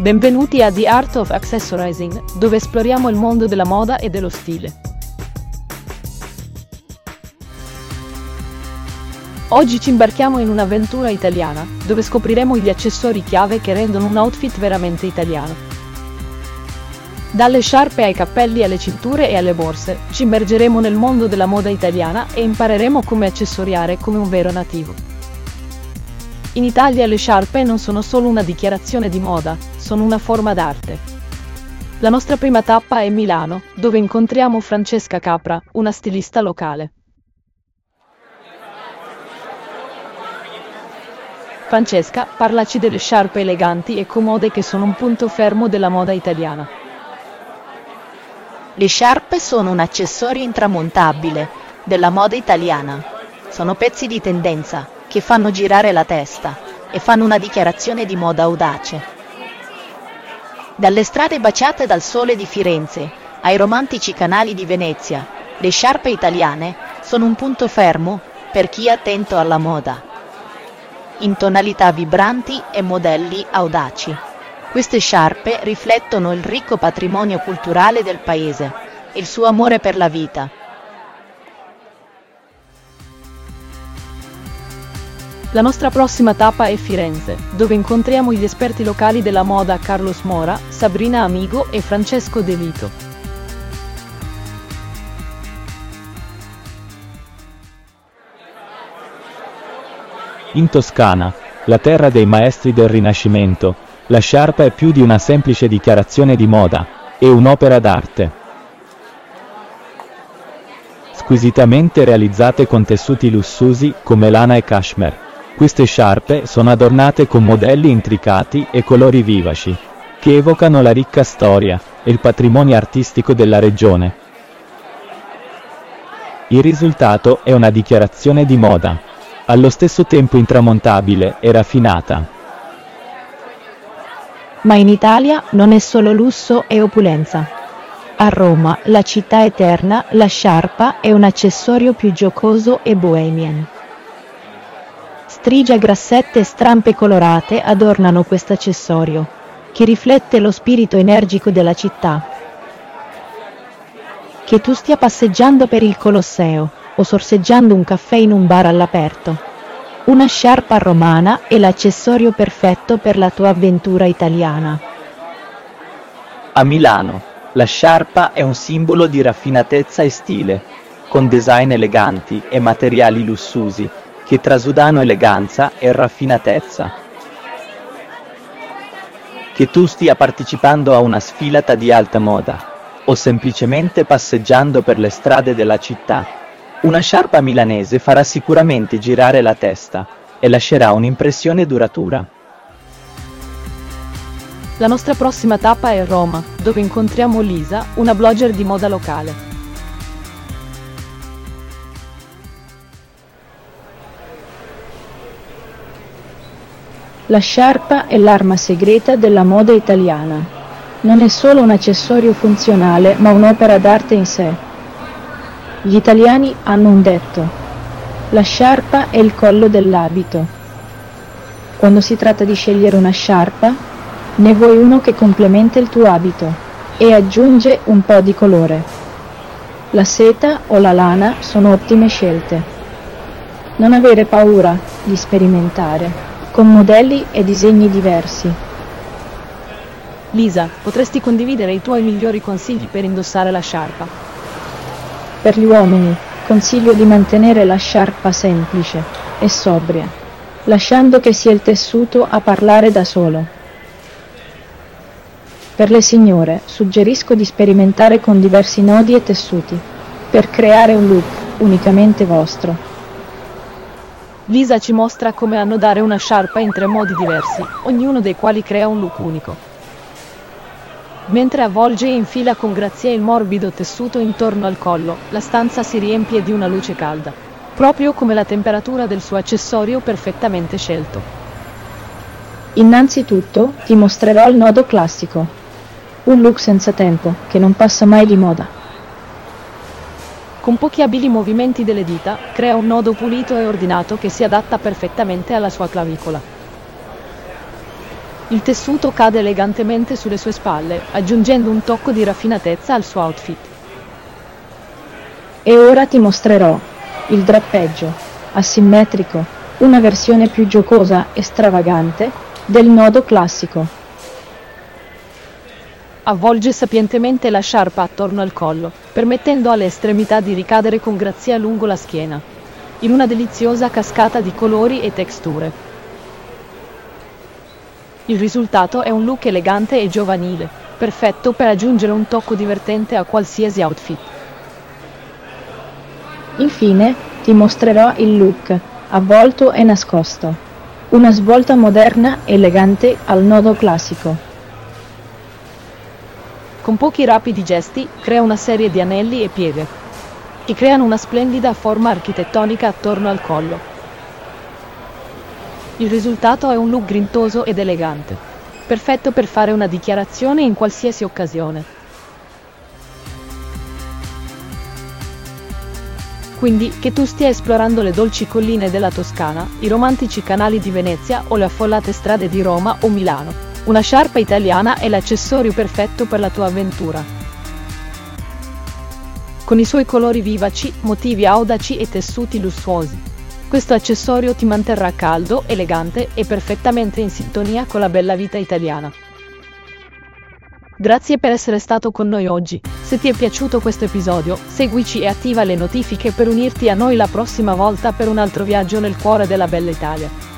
Benvenuti a The Art of Accessorizing, dove esploriamo il mondo della moda e dello stile. Oggi ci imbarchiamo in un'avventura italiana, dove scopriremo gli accessori chiave che rendono un outfit veramente italiano. Dalle sciarpe ai cappelli alle cinture e alle borse, ci immergeremo nel mondo della moda italiana e impareremo come accessoriare come un vero nativo. In Italia le sciarpe non sono solo una dichiarazione di moda, sono una forma d'arte. La nostra prima tappa è Milano, dove incontriamo Francesca Capra, una stilista locale. Francesca, parlaci delle sciarpe eleganti e comode che sono un punto fermo della moda italiana. Le sciarpe sono un accessorio intramontabile della moda italiana. Sono pezzi di tendenza che fanno girare la testa e fanno una dichiarazione di moda audace. Dalle strade baciate dal sole di Firenze ai romantici canali di Venezia, le sciarpe italiane sono un punto fermo per chi è attento alla moda in tonalità vibranti e modelli audaci. Queste sciarpe riflettono il ricco patrimonio culturale del paese e il suo amore per la vita. La nostra prossima tappa è Firenze, dove incontriamo gli esperti locali della moda Carlos Mora, Sabrina Amigo e Francesco De Vito. In Toscana, la terra dei maestri del Rinascimento, la sciarpa è più di una semplice dichiarazione di moda, è un'opera d'arte. Squisitamente realizzate con tessuti lussusi come lana e cashmere. Queste sciarpe sono adornate con modelli intricati e colori vivaci, che evocano la ricca storia e il patrimonio artistico della regione. Il risultato è una dichiarazione di moda allo stesso tempo intramontabile e raffinata. Ma in Italia non è solo lusso e opulenza. A Roma, la città eterna, la sciarpa è un accessorio più giocoso e bohemian. Strigia grassette e strampe colorate adornano questo accessorio, che riflette lo spirito energico della città. Che tu stia passeggiando per il Colosseo, o sorseggiando un caffè in un bar all'aperto. Una sciarpa romana è l'accessorio perfetto per la tua avventura italiana. A Milano, la sciarpa è un simbolo di raffinatezza e stile, con design eleganti e materiali lussusi che trasudano eleganza e raffinatezza. Che tu stia partecipando a una sfilata di alta moda o semplicemente passeggiando per le strade della città una sciarpa milanese farà sicuramente girare la testa e lascerà un'impressione duratura. La nostra prossima tappa è Roma, dove incontriamo Lisa, una blogger di moda locale. La sciarpa è l'arma segreta della moda italiana. Non è solo un accessorio funzionale, ma un'opera d'arte in sé. Gli italiani hanno un detto: la sciarpa è il collo dell'abito. Quando si tratta di scegliere una sciarpa, ne vuoi uno che complementa il tuo abito e aggiunge un po' di colore. La seta o la lana sono ottime scelte. Non avere paura di sperimentare, con modelli e disegni diversi. Lisa, potresti condividere i tuoi migliori consigli per indossare la sciarpa? Per gli uomini consiglio di mantenere la sciarpa semplice e sobria, lasciando che sia il tessuto a parlare da solo. Per le signore suggerisco di sperimentare con diversi nodi e tessuti, per creare un look unicamente vostro. Lisa ci mostra come annodare una sciarpa in tre modi diversi, ognuno dei quali crea un look unico mentre avvolge e infila con grazia il morbido tessuto intorno al collo, la stanza si riempie di una luce calda, proprio come la temperatura del suo accessorio perfettamente scelto. Innanzitutto ti mostrerò il nodo classico, un look senza tempo che non passa mai di moda. Con pochi abili movimenti delle dita, crea un nodo pulito e ordinato che si adatta perfettamente alla sua clavicola. Il tessuto cade elegantemente sulle sue spalle, aggiungendo un tocco di raffinatezza al suo outfit. E ora ti mostrerò il drappeggio, asimmetrico, una versione più giocosa e stravagante del nodo classico. Avvolge sapientemente la sciarpa attorno al collo, permettendo alle estremità di ricadere con grazia lungo la schiena, in una deliziosa cascata di colori e texture. Il risultato è un look elegante e giovanile, perfetto per aggiungere un tocco divertente a qualsiasi outfit. Infine ti mostrerò il look, avvolto e nascosto. Una svolta moderna elegante al nodo classico. Con pochi rapidi gesti crea una serie di anelli e pieghe, che creano una splendida forma architettonica attorno al collo. Il risultato è un look grintoso ed elegante, perfetto per fare una dichiarazione in qualsiasi occasione. Quindi, che tu stia esplorando le dolci colline della Toscana, i romantici canali di Venezia o le affollate strade di Roma o Milano, una sciarpa italiana è l'accessorio perfetto per la tua avventura. Con i suoi colori vivaci, motivi audaci e tessuti lussuosi. Questo accessorio ti manterrà caldo, elegante e perfettamente in sintonia con la bella vita italiana. Grazie per essere stato con noi oggi. Se ti è piaciuto questo episodio, seguici e attiva le notifiche per unirti a noi la prossima volta per un altro viaggio nel cuore della bella Italia.